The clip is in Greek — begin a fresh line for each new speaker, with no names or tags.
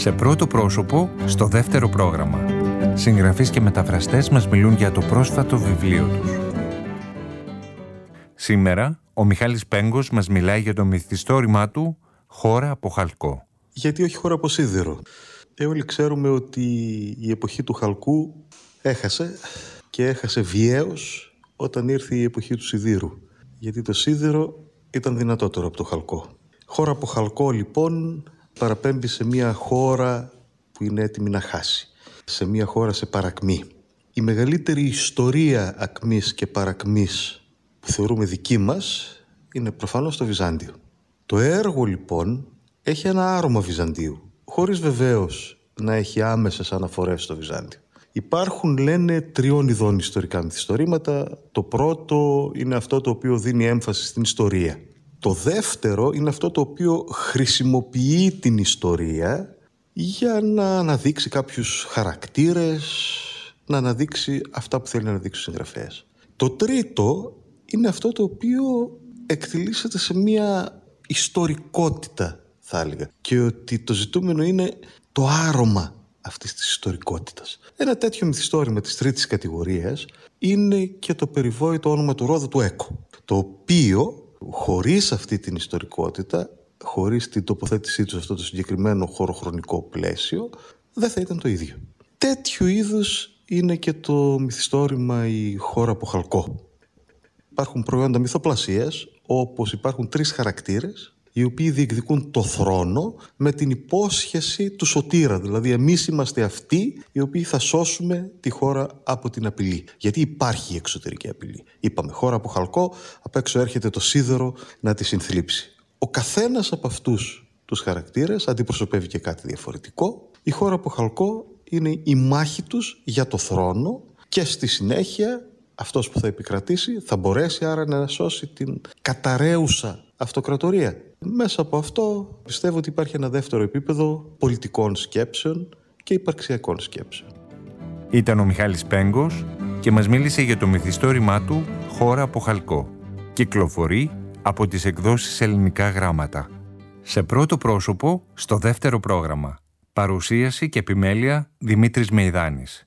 Σε πρώτο πρόσωπο, στο δεύτερο πρόγραμμα. Συγγραφείς και μεταφραστές μας μιλούν για το πρόσφατο βιβλίο τους. Σήμερα, ο Μιχάλης Πέγκος μας μιλάει για το μυθιστόρημά του «Χώρα από χαλκό».
Γιατί όχι χώρα από σίδερο. Ε, όλοι ξέρουμε ότι η εποχή του χαλκού έχασε και έχασε βιαίως όταν ήρθε η εποχή του σιδήρου. Γιατί το σίδερο ήταν δυνατότερο από το χαλκό. Χώρα από χαλκό λοιπόν παραπέμπει σε μια χώρα που είναι έτοιμη να χάσει. Σε μια χώρα σε παρακμή. Η μεγαλύτερη ιστορία ακμής και παρακμής που θεωρούμε δική μας είναι προφανώς το Βυζάντιο. Το έργο λοιπόν έχει ένα άρωμα Βυζαντίου, χωρίς βεβαίως να έχει άμεσες αναφορές στο Βυζάντιο. Υπάρχουν, λένε, τριών ειδών ιστορικά μυθιστορήματα. Το πρώτο είναι αυτό το οποίο δίνει έμφαση στην ιστορία. Το δεύτερο είναι αυτό το οποίο χρησιμοποιεί την ιστορία για να αναδείξει κάποιους χαρακτήρες, να αναδείξει αυτά που θέλει να αναδείξει ο συγγραφέας. Το τρίτο είναι αυτό το οποίο εκτελήσεται σε μια ιστορικότητα, θα έλεγα. Και ότι το ζητούμενο είναι το άρωμα αυτής της ιστορικότητας. Ένα τέτοιο μυθιστόρημα της τρίτης κατηγορίας είναι και το περιβόητο όνομα του Ρόδου του Έκο, το οποίο χωρίς αυτή την ιστορικότητα, χωρίς την τοποθέτησή τους σε αυτό το συγκεκριμένο χωροχρονικό πλαίσιο, δεν θα ήταν το ίδιο. Τέτοιου είδους είναι και το μυθιστόρημα «Η χώρα από χαλκό». Υπάρχουν προϊόντα μυθοπλασίας, όπως υπάρχουν τρεις χαρακτήρες, οι οποίοι διεκδικούν το θρόνο με την υπόσχεση του σωτήρα. Δηλαδή εμείς είμαστε αυτοί οι οποίοι θα σώσουμε τη χώρα από την απειλή. Γιατί υπάρχει η εξωτερική απειλή. Είπαμε χώρα από χαλκό, απ' έξω έρχεται το σίδερο να τη συνθλίψει. Ο καθένας από αυτούς τους χαρακτήρες αντιπροσωπεύει και κάτι διαφορετικό. Η χώρα από χαλκό είναι η μάχη τους για το θρόνο και στη συνέχεια αυτός που θα επικρατήσει θα μπορέσει άρα να σώσει την καταραίουσα αυτοκρατορία. Μέσα από αυτό πιστεύω ότι υπάρχει ένα δεύτερο επίπεδο πολιτικών σκέψεων και υπαρξιακών σκέψεων.
Ήταν ο Μιχάλης Πέγκος και μας μίλησε για το μυθιστόρημά του «Χώρα από χαλκό». Κυκλοφορεί από τις εκδόσεις ελληνικά γράμματα. Σε πρώτο πρόσωπο, στο δεύτερο πρόγραμμα. Παρουσίαση και επιμέλεια Δημήτρης Μεϊδάνης.